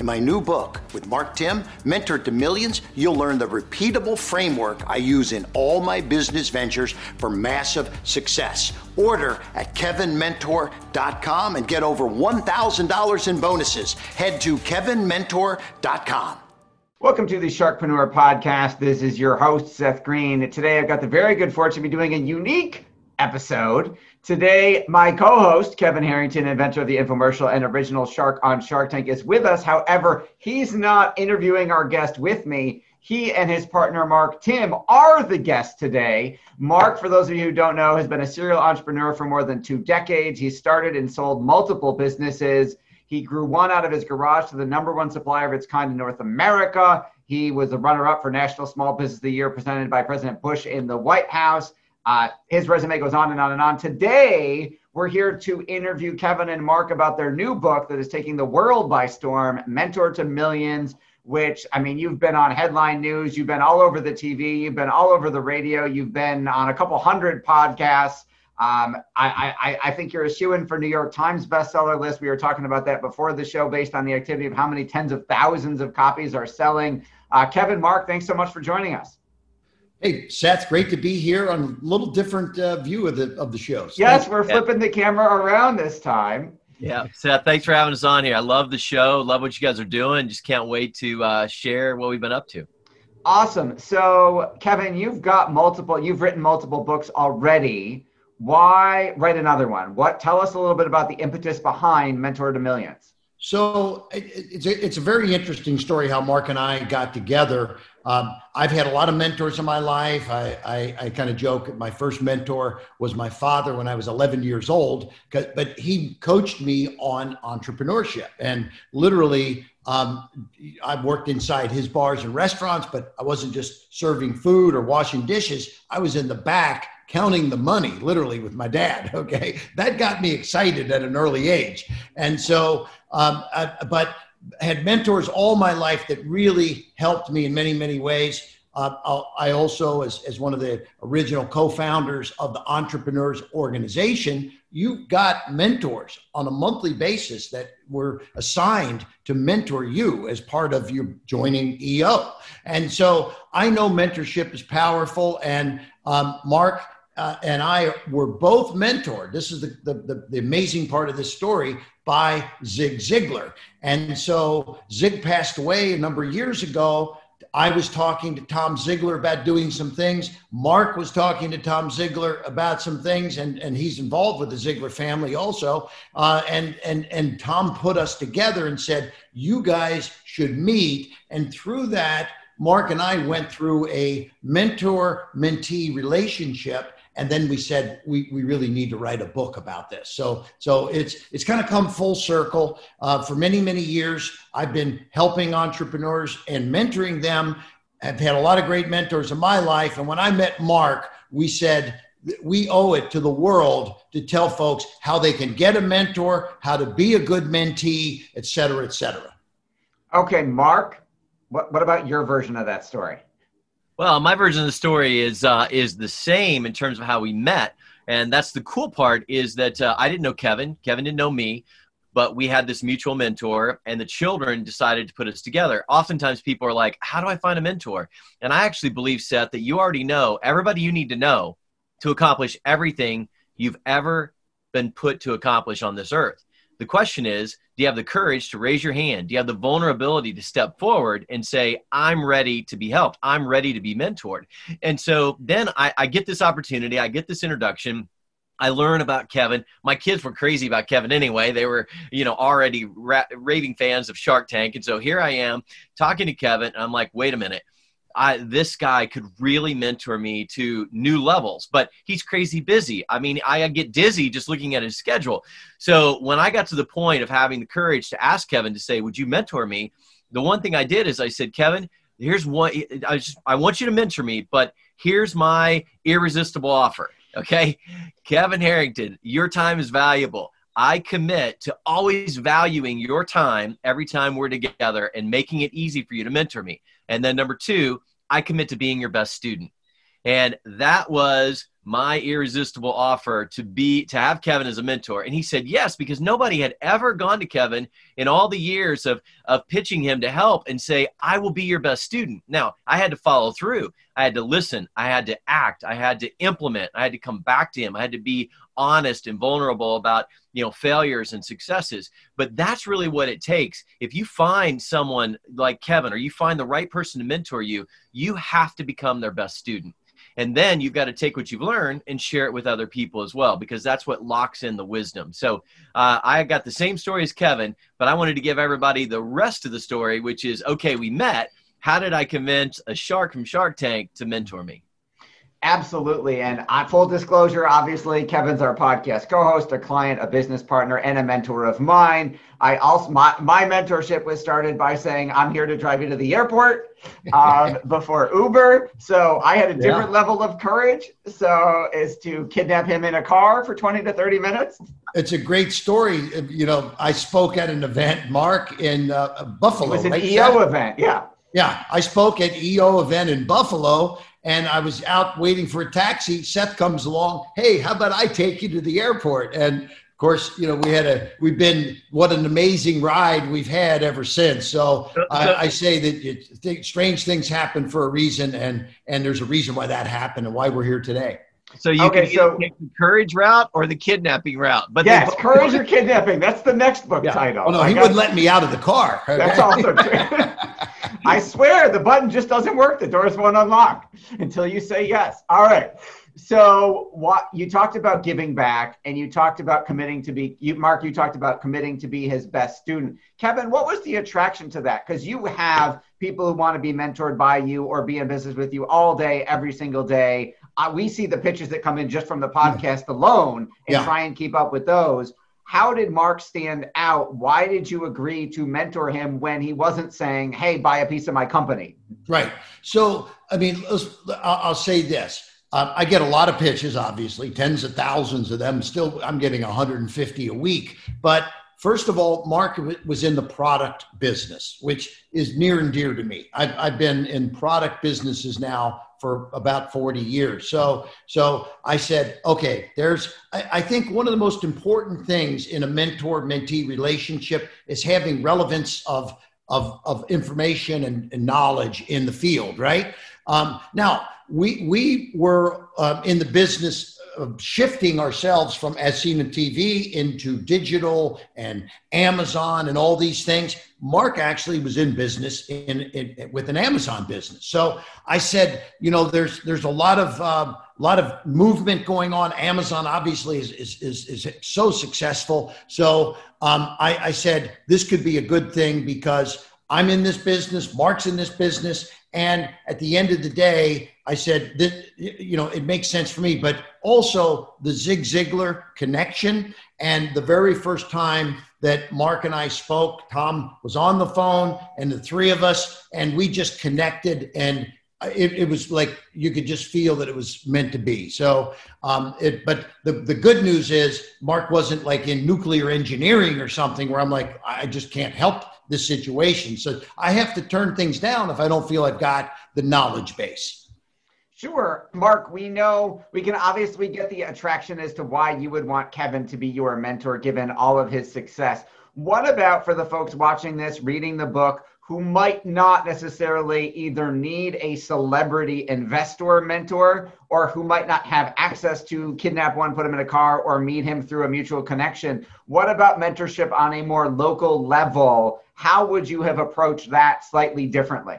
In my new book with Mark Timm, Mentor to Millions, you'll learn the repeatable framework I use in all my business ventures for massive success. Order at kevinmentor.com and get over $1,000 in bonuses. Head to kevinmentor.com. Welcome to the Sharkpreneur Podcast. This is your host, Seth Green. Today, I've got the very good fortune to be doing a unique episode. Today, my co host, Kevin Harrington, inventor of the infomercial and original Shark on Shark Tank, is with us. However, he's not interviewing our guest with me. He and his partner, Mark Timm, are the guests today. Mark, for those of you who don't know, has been a serial entrepreneur for more than two decades. He started and sold multiple businesses. He grew one out of his garage to the number one supplier of its kind in North America. He was a runner up for National Small Business of the Year presented by President Bush in the White House. Uh, his resume goes on and on and on. Today, we're here to interview Kevin and Mark about their new book that is taking the world by storm Mentor to Millions. Which, I mean, you've been on headline news, you've been all over the TV, you've been all over the radio, you've been on a couple hundred podcasts. Um, I, I, I think you're a shoe in for New York Times bestseller list. We were talking about that before the show based on the activity of how many tens of thousands of copies are selling. Uh, Kevin, Mark, thanks so much for joining us. Hey, Seth, great to be here on a little different uh, view of the of the show. So yes, we're flipping the camera around this time. Yeah, Seth, thanks for having us on here. I love the show. Love what you guys are doing. Just can't wait to uh, share what we've been up to. Awesome. So, Kevin, you've got multiple. You've written multiple books already. Why write another one? What? Tell us a little bit about the impetus behind Mentor to Millions. So it's a, it's a very interesting story how Mark and I got together. Um, I've had a lot of mentors in my life. I, I, I kind of joke. My first mentor was my father when I was 11 years old, but he coached me on entrepreneurship. And literally, um, I worked inside his bars and restaurants, but I wasn't just serving food or washing dishes. I was in the back counting the money, literally, with my dad. Okay. That got me excited at an early age. And so, um, I, but had mentors all my life that really helped me in many, many ways. Uh, I also, as, as one of the original co founders of the Entrepreneurs Organization, you got mentors on a monthly basis that were assigned to mentor you as part of your joining EO. And so I know mentorship is powerful. And um, Mark, uh, and I were both mentored. This is the, the, the, the, amazing part of this story by Zig Ziglar. And so Zig passed away a number of years ago. I was talking to Tom Ziglar about doing some things. Mark was talking to Tom Ziglar about some things, and, and he's involved with the Ziglar family also. Uh, and, and, and Tom put us together and said, You guys should meet. And through that, Mark and I went through a mentor mentee relationship and then we said we, we really need to write a book about this. So so it's it's kind of come full circle. Uh, for many many years i've been helping entrepreneurs and mentoring them. I've had a lot of great mentors in my life and when i met mark we said we owe it to the world to tell folks how they can get a mentor how to be a good mentee et cetera et cetera. Okay mark what, what about your version of that story well, my version of the story is uh, is the same in terms of how we met, and that's the cool part is that uh, I didn't know Kevin. Kevin didn't know me, but we had this mutual mentor, and the children decided to put us together. Oftentimes, people are like, "How do I find a mentor?" And I actually believe, Seth, that you already know everybody you need to know to accomplish everything you've ever been put to accomplish on this earth. The question is, do you have the courage to raise your hand? Do you have the vulnerability to step forward and say, I'm ready to be helped? I'm ready to be mentored. And so then I, I get this opportunity, I get this introduction. I learn about Kevin. My kids were crazy about Kevin anyway. They were, you know, already ra- raving fans of Shark Tank. And so here I am talking to Kevin. I'm like, wait a minute. I, this guy could really mentor me to new levels, but he's crazy busy. I mean, I get dizzy just looking at his schedule. So when I got to the point of having the courage to ask Kevin to say, "Would you mentor me?" The one thing I did is I said, "Kevin, here's what I just I want you to mentor me, but here's my irresistible offer." Okay, Kevin Harrington, your time is valuable. I commit to always valuing your time every time we're together and making it easy for you to mentor me. And then number two, I commit to being your best student. And that was my irresistible offer to be to have Kevin as a mentor. And he said yes, because nobody had ever gone to Kevin in all the years of, of pitching him to help and say, I will be your best student. Now I had to follow through. I had to listen. I had to act. I had to implement. I had to come back to him. I had to be honest and vulnerable about you know failures and successes. But that's really what it takes. If you find someone like kevin or you find the right person to mentor you you have to become their best student. And then you've got to take what you've learned and share it with other people as well because that's what locks in the wisdom. So uh, i got the same story as kevin but i wanted to give everybody the rest of the story which is okay we met. How did i convince a shark from shark tank to mentor me Absolutely. And on full disclosure, obviously, Kevin's our podcast co-host, a client, a business partner, and a mentor of mine. I also my, my mentorship was started by saying, I'm here to drive you to the airport um, before Uber. So I had a different yeah. level of courage. So is to kidnap him in a car for 20 to 30 minutes. It's a great story. You know, I spoke at an event, Mark, in uh, Buffalo. It was an right? EO event. Yeah. Yeah. I spoke at EO event in Buffalo and I was out waiting for a taxi. Seth comes along. Hey, how about I take you to the airport? And of course, you know, we had a, we've been, what an amazing ride we've had ever since. So I, I say that it, th- strange things happen for a reason, and and there's a reason why that happened and why we're here today. So you okay, can so, take the courage route or the kidnapping route. But yes, courage or kidnapping. That's the next book yeah. title. Oh no, he wouldn't let me out of the car. That's also true. I swear the button just doesn't work. The doors won't unlock until you say yes. All right. So what you talked about giving back and you talked about committing to be you Mark, you talked about committing to be his best student. Kevin, what was the attraction to that? Because you have people who want to be mentored by you or be in business with you all day, every single day. Uh, we see the pitches that come in just from the podcast alone and yeah. try and keep up with those how did Mark stand out? Why did you agree to mentor him when he wasn't saying, "Hey, buy a piece of my company"? Right. So, I mean, I'll say this: um, I get a lot of pitches, obviously, tens of thousands of them. Still, I'm getting 150 a week. But first of all, Mark was in the product business, which is near and dear to me. I've, I've been in product businesses now for about 40 years. So, so I said, okay, there's, I, I think one of the most important things in a mentor mentee relationship is having relevance of, of, of information and, and knowledge in the field, right? Um, now, we, we were uh, in the business shifting ourselves from as seen in TV into digital and Amazon and all these things. Mark actually was in business in, in with an Amazon business. So I said, you know, there's there's a lot of a uh, lot of movement going on. Amazon obviously is is is, is so successful. So um, I, I said this could be a good thing because I'm in this business, Mark's in this business, and at the end of the day, I said that you know it makes sense for me, but also the Zig Ziglar connection. And the very first time that Mark and I spoke, Tom was on the phone, and the three of us, and we just connected, and it, it was like you could just feel that it was meant to be. So, um, it, but the the good news is Mark wasn't like in nuclear engineering or something where I'm like I just can't help this situation. So I have to turn things down if I don't feel I've got the knowledge base. Sure. Mark, we know we can obviously get the attraction as to why you would want Kevin to be your mentor given all of his success. What about for the folks watching this, reading the book, who might not necessarily either need a celebrity investor mentor or who might not have access to kidnap one, put him in a car, or meet him through a mutual connection. What about mentorship on a more local level? How would you have approached that slightly differently?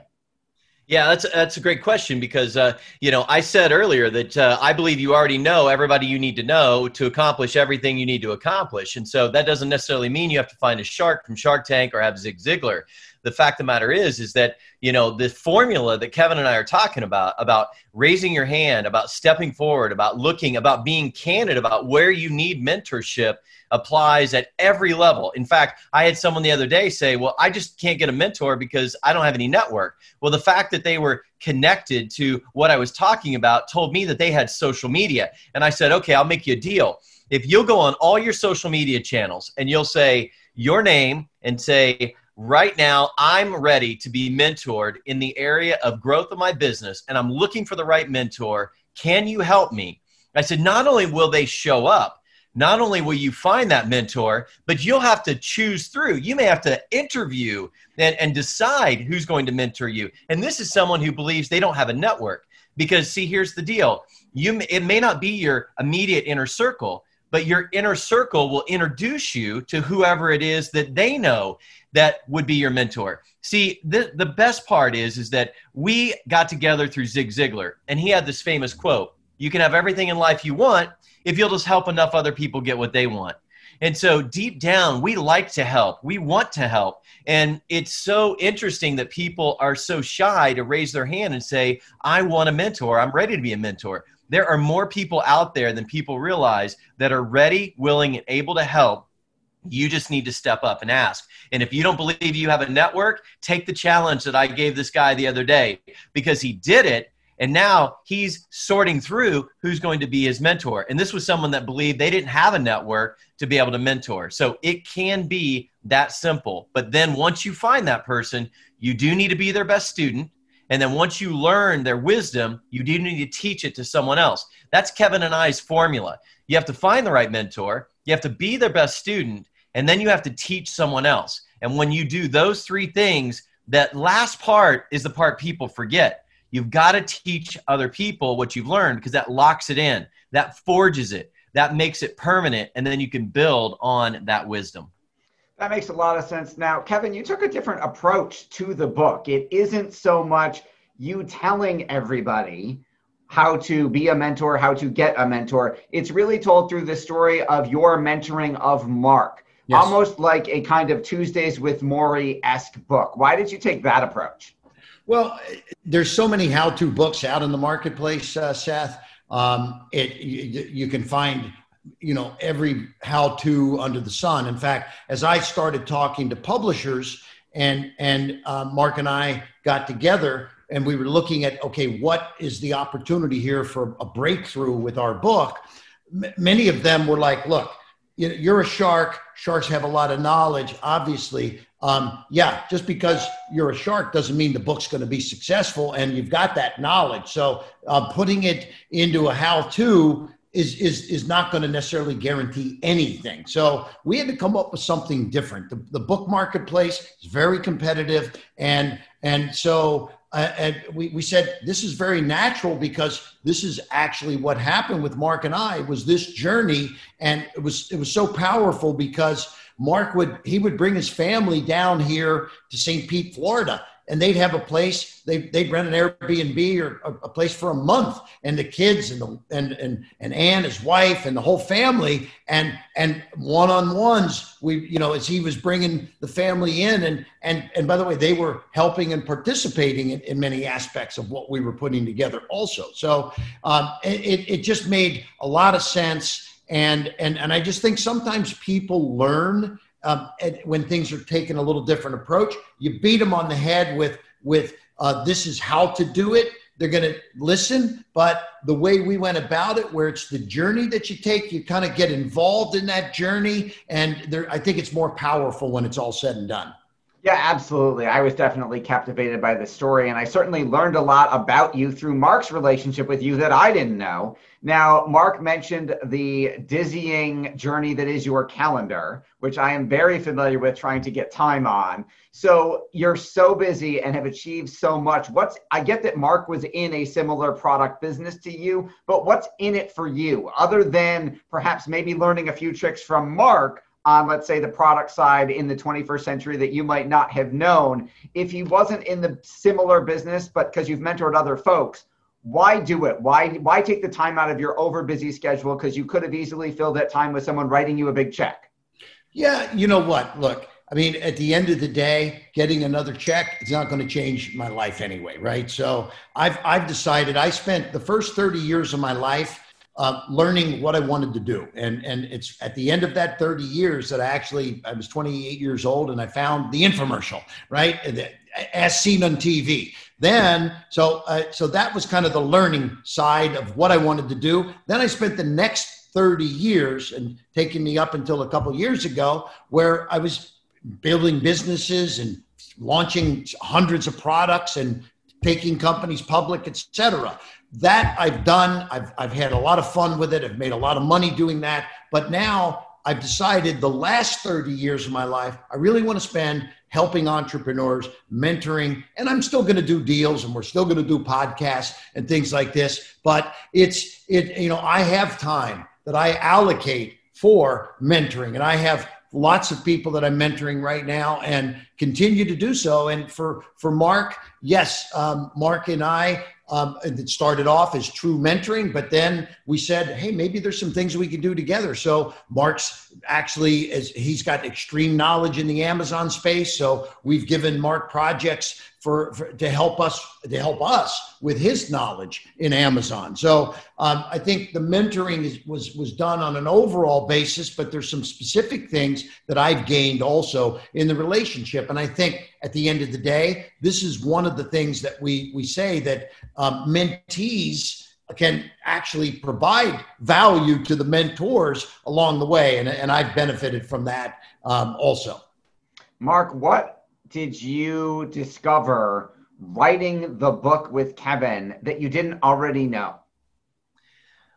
Yeah, that's that's a great question because uh, you know I said earlier that uh, I believe you already know everybody you need to know to accomplish everything you need to accomplish, and so that doesn't necessarily mean you have to find a shark from Shark Tank or have Zig Ziglar. The fact of the matter is, is that you know the formula that Kevin and I are talking about about raising your hand, about stepping forward, about looking, about being candid about where you need mentorship applies at every level. In fact, I had someone the other day say, Well, I just can't get a mentor because I don't have any network. Well, the fact that they were connected to what I was talking about told me that they had social media. And I said, Okay, I'll make you a deal. If you'll go on all your social media channels and you'll say your name and say, Right now, I'm ready to be mentored in the area of growth of my business, and I'm looking for the right mentor. Can you help me? I said, Not only will they show up, not only will you find that mentor, but you'll have to choose through. You may have to interview and, and decide who's going to mentor you. And this is someone who believes they don't have a network. Because, see, here's the deal you, it may not be your immediate inner circle, but your inner circle will introduce you to whoever it is that they know that would be your mentor. See, the, the best part is, is that we got together through Zig Ziglar, and he had this famous quote You can have everything in life you want if you'll just help enough other people get what they want. And so deep down, we like to help. We want to help. And it's so interesting that people are so shy to raise their hand and say, I want a mentor. I'm ready to be a mentor. There are more people out there than people realize that are ready, willing, and able to help. You just need to step up and ask. And if you don't believe you have a network, take the challenge that I gave this guy the other day because he did it and now he's sorting through who's going to be his mentor. And this was someone that believed they didn't have a network to be able to mentor. So it can be that simple. But then once you find that person, you do need to be their best student. And then once you learn their wisdom, you do need to teach it to someone else. That's Kevin and I's formula. You have to find the right mentor, you have to be their best student, and then you have to teach someone else. And when you do those three things, that last part is the part people forget You've got to teach other people what you've learned because that locks it in, that forges it, that makes it permanent, and then you can build on that wisdom. That makes a lot of sense. Now, Kevin, you took a different approach to the book. It isn't so much you telling everybody how to be a mentor, how to get a mentor. It's really told through the story of your mentoring of Mark, yes. almost like a kind of Tuesdays with Morrie esque book. Why did you take that approach? Well, there's so many how-to books out in the marketplace, uh, Seth. Um, it you, you can find you know every how-to under the sun. In fact, as I started talking to publishers, and and uh, Mark and I got together, and we were looking at okay, what is the opportunity here for a breakthrough with our book? M- many of them were like, look you're a shark. Sharks have a lot of knowledge, obviously. Um, yeah, just because you're a shark doesn't mean the book's going to be successful, and you've got that knowledge. So uh, putting it into a how-to is is is not going to necessarily guarantee anything. So we had to come up with something different. The, the book marketplace is very competitive, and and so uh, and we, we said this is very natural because this is actually what happened with Mark and I was this journey, and it was it was so powerful because Mark would he would bring his family down here to St. Pete, Florida, and they'd have a place. They they'd rent an Airbnb or a, a, place for a month, and the kids and the and and and Ann, his wife, and the whole family, and and one on ones. We you know as he was bringing the family in, and and and by the way, they were helping and participating in, in many aspects of what we were putting together also. So um, it it just made a lot of sense, and and and I just think sometimes people learn um, when things are taken a little different approach. You beat them on the head with with uh, this is how to do it. They're going to listen, but the way we went about it, where it's the journey that you take, you kind of get involved in that journey, and there, I think it's more powerful when it's all said and done. Yeah, absolutely. I was definitely captivated by the story, and I certainly learned a lot about you through Mark's relationship with you that I didn't know. Now, Mark mentioned the dizzying journey that is your calendar, which I am very familiar with trying to get time on. So you're so busy and have achieved so much. What's I get that Mark was in a similar product business to you, but what's in it for you other than perhaps maybe learning a few tricks from Mark? On, let's say, the product side in the 21st century that you might not have known. If he wasn't in the similar business, but because you've mentored other folks, why do it? Why why take the time out of your over busy schedule? Because you could have easily filled that time with someone writing you a big check. Yeah, you know what? Look, I mean, at the end of the day, getting another check is not going to change my life anyway, right? So I've I've decided I spent the first 30 years of my life uh, learning what I wanted to do. And, and it's at the end of that 30 years that I actually, I was 28 years old and I found the infomercial, right? As seen on TV. Then, so, uh, so that was kind of the learning side of what I wanted to do. Then I spent the next 30 years and taking me up until a couple years ago where I was building businesses and launching hundreds of products and taking companies public, et cetera that I've done. I've, I've had a lot of fun with it. I've made a lot of money doing that. But now I've decided the last 30 years of my life, I really want to spend helping entrepreneurs, mentoring, and I'm still going to do deals and we're still going to do podcasts and things like this. But it's, it, you know, I have time that I allocate for mentoring and I have lots of people that I'm mentoring right now and continue to do so. And for, for Mark, yes, um, Mark and I um, it started off as true mentoring, but then we said, hey, maybe there's some things we can do together. So Mark's actually, is, he's got extreme knowledge in the Amazon space. So we've given Mark projects for, for, to help us to help us with his knowledge in Amazon. So um, I think the mentoring is, was was done on an overall basis, but there's some specific things that I've gained also in the relationship. And I think at the end of the day, this is one of the things that we we say that um, mentees can actually provide value to the mentors along the way, and, and I've benefited from that um, also. Mark, what did you discover writing the book with Kevin that you didn't already know?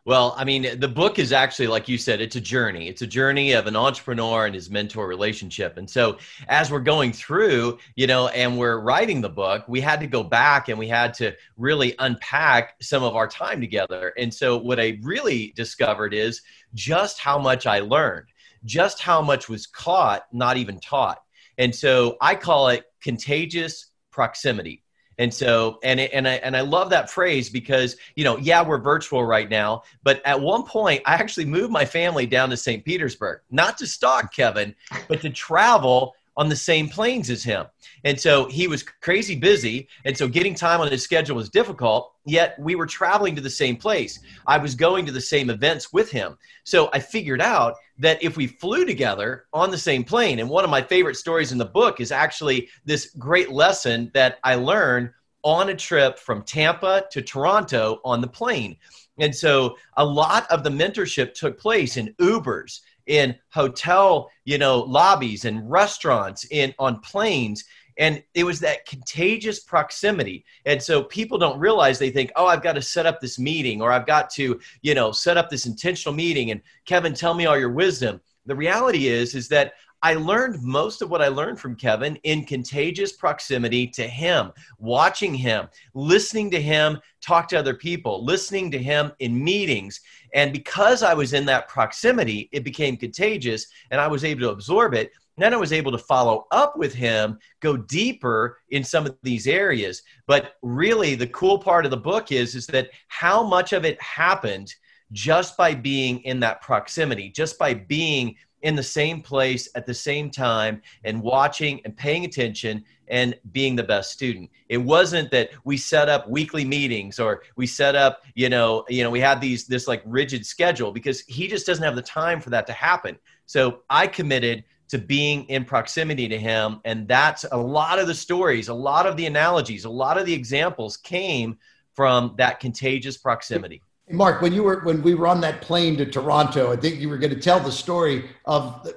Well, I mean, the book is actually, like you said, it's a journey. It's a journey of an entrepreneur and his mentor relationship. And so, as we're going through, you know, and we're writing the book, we had to go back and we had to really unpack some of our time together. And so, what I really discovered is just how much I learned, just how much was caught, not even taught. And so I call it contagious proximity. And so, and and I and I love that phrase because you know, yeah, we're virtual right now, but at one point, I actually moved my family down to St. Petersburg, not to stalk Kevin, but to travel on the same planes as him. And so he was crazy busy. And so getting time on his schedule was difficult, yet we were traveling to the same place. I was going to the same events with him. So I figured out that if we flew together on the same plane, and one of my favorite stories in the book is actually this great lesson that I learned on a trip from Tampa to Toronto on the plane. And so a lot of the mentorship took place in Ubers in hotel, you know, lobbies and restaurants, in on planes. And it was that contagious proximity. And so people don't realize they think, oh, I've got to set up this meeting or I've got to, you know, set up this intentional meeting. And Kevin, tell me all your wisdom. The reality is, is that I learned most of what I learned from Kevin in contagious proximity to him, watching him, listening to him talk to other people, listening to him in meetings. And because I was in that proximity, it became contagious and I was able to absorb it. And then I was able to follow up with him, go deeper in some of these areas. But really, the cool part of the book is, is that how much of it happened just by being in that proximity, just by being in the same place at the same time and watching and paying attention and being the best student. It wasn't that we set up weekly meetings or we set up you know you know we had these this like rigid schedule because he just doesn't have the time for that to happen. So i committed to being in proximity to him and that's a lot of the stories a lot of the analogies a lot of the examples came from that contagious proximity Mark, when you were when we were on that plane to Toronto, I think you were going to tell the story of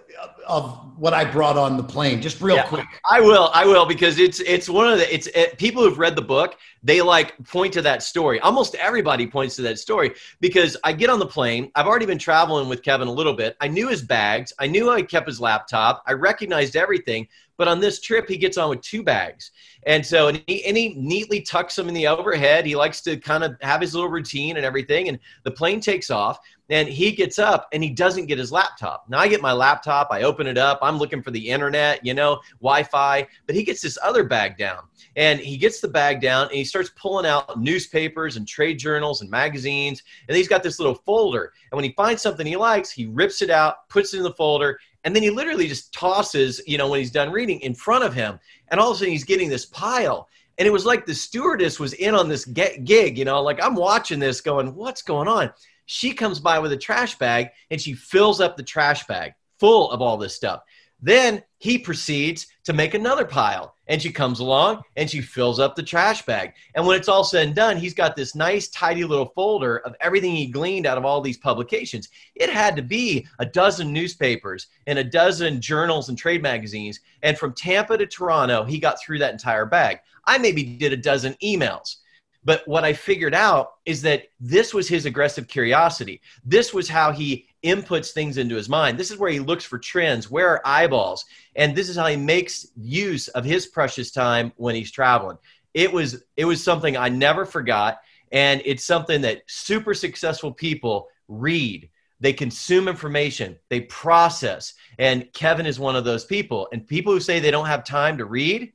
of what I brought on the plane, just real yeah, quick? I will, I will, because it's it's one of the it's it, people who've read the book. They like point to that story. Almost everybody points to that story because I get on the plane. I've already been traveling with Kevin a little bit. I knew his bags. I knew I kept his laptop. I recognized everything. But on this trip, he gets on with two bags. And so, and he, and he neatly tucks them in the overhead. He likes to kind of have his little routine and everything. And the plane takes off and he gets up and he doesn't get his laptop. Now I get my laptop, I open it up, I'm looking for the internet, you know, Wi Fi, but he gets this other bag down. And he gets the bag down and he starts pulling out newspapers and trade journals and magazines. And he's got this little folder. And when he finds something he likes, he rips it out, puts it in the folder, and then he literally just tosses, you know, when he's done reading in front of him. And all of a sudden he's getting this pile. And it was like the stewardess was in on this gig, you know, like I'm watching this going, what's going on? She comes by with a trash bag and she fills up the trash bag full of all this stuff. Then he proceeds to make another pile. And she comes along and she fills up the trash bag. And when it's all said and done, he's got this nice, tidy little folder of everything he gleaned out of all these publications. It had to be a dozen newspapers and a dozen journals and trade magazines. And from Tampa to Toronto, he got through that entire bag. I maybe did a dozen emails. But what I figured out is that this was his aggressive curiosity. This was how he inputs things into his mind. This is where he looks for trends. Where are eyeballs? And this is how he makes use of his precious time when he's traveling. It was it was something I never forgot, and it's something that super successful people read. They consume information, they process, and Kevin is one of those people. And people who say they don't have time to read,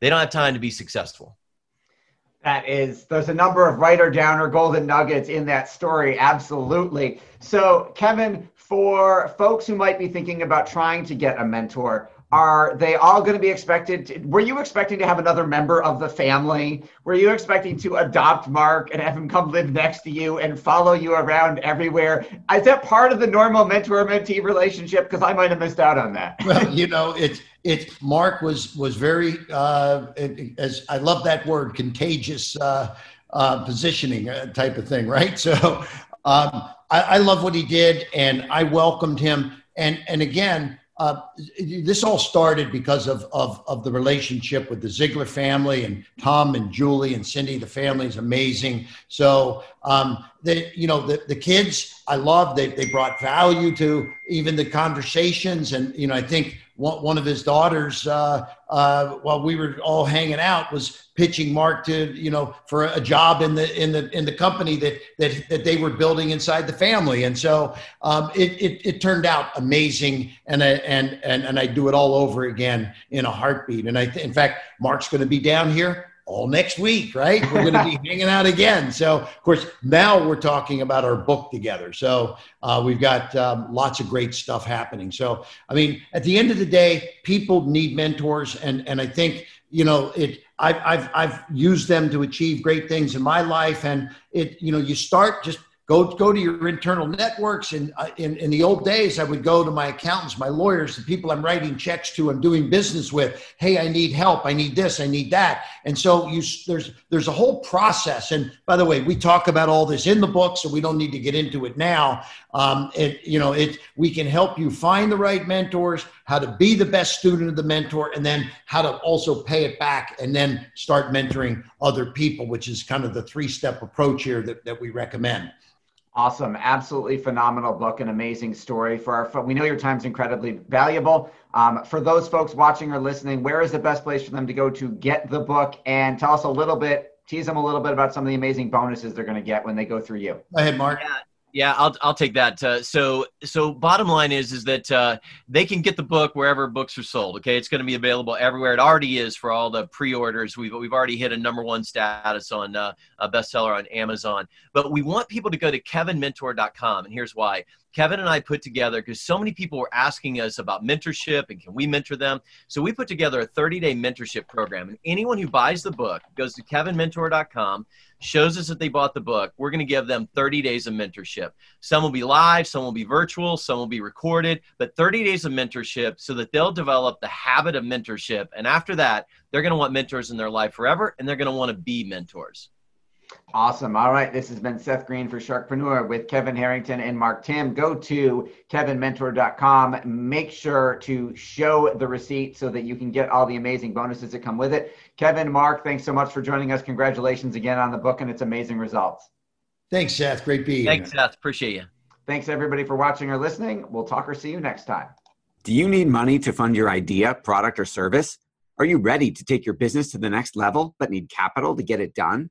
they don't have time to be successful. That is, there's a number of writer downer golden nuggets in that story. Absolutely. So, Kevin, for folks who might be thinking about trying to get a mentor, are they all going to be expected to, were you expecting to have another member of the family were you expecting to adopt mark and have him come live next to you and follow you around everywhere is that part of the normal mentor mentee relationship because i might have missed out on that well you know it's it mark was was very uh it, as i love that word contagious uh uh positioning uh, type of thing right so um I, I love what he did and i welcomed him and and again uh, this all started because of, of, of the relationship with the Ziglar family and Tom and Julie and Cindy. The family is amazing. So, um, the, you know, the, the kids I love, they, they brought value to even the conversations. And, you know, I think one, one of his daughters, uh, uh, while we were all hanging out, was pitching Mark to you know for a job in the in the in the company that that that they were building inside the family, and so um, it, it, it turned out amazing, and I, and and and I do it all over again in a heartbeat. And I th- in fact, Mark's going to be down here all next week, right? We're going to be hanging out again. So, of course, now we're talking about our book together. So, uh, we've got um, lots of great stuff happening. So, I mean, at the end of the day, people need mentors, and and I think you know it. I've I've I've used them to achieve great things in my life, and it you know you start just go go to your internal networks. And uh, in, in the old days i would go to my accountants my lawyers the people i'm writing checks to i'm doing business with. Hey i need help. I need this. I need that. And so you there's there's a whole process. And by the way we talk about all this in the book so we don't need to get into it now. Um, it you know it we can help you find the right mentors how to be the best student of the mentor and then how to also pay it back and then start mentoring other people which is kind of the three step approach here that, that we recommend Awesome. Absolutely phenomenal book, an amazing story for our, we know your time's incredibly valuable. Um, for those folks watching or listening, where is the best place for them to go to get the book and tell us a little bit, tease them a little bit about some of the amazing bonuses they're going to get when they go through you. Go ahead, Mark. Yeah. Yeah, I'll I'll take that. Uh, so so bottom line is is that uh, they can get the book wherever books are sold. Okay, it's going to be available everywhere. It already is for all the pre-orders. We've we've already hit a number one status on uh, a bestseller on Amazon. But we want people to go to kevinmentor.com, and here's why. Kevin and I put together because so many people were asking us about mentorship and can we mentor them. So we put together a 30 day mentorship program. And anyone who buys the book goes to kevinmentor.com, shows us that they bought the book. We're going to give them 30 days of mentorship. Some will be live, some will be virtual, some will be recorded, but 30 days of mentorship so that they'll develop the habit of mentorship. And after that, they're going to want mentors in their life forever and they're going to want to be mentors. Awesome. All right. This has been Seth Green for Sharkpreneur with Kevin Harrington and Mark Timm. Go to kevinmentor.com. Make sure to show the receipt so that you can get all the amazing bonuses that come with it. Kevin, Mark, thanks so much for joining us. Congratulations again on the book and its amazing results. Thanks, Seth. Great being here. Thanks, Seth. Appreciate you. Thanks, everybody, for watching or listening. We'll talk or see you next time. Do you need money to fund your idea, product, or service? Are you ready to take your business to the next level but need capital to get it done?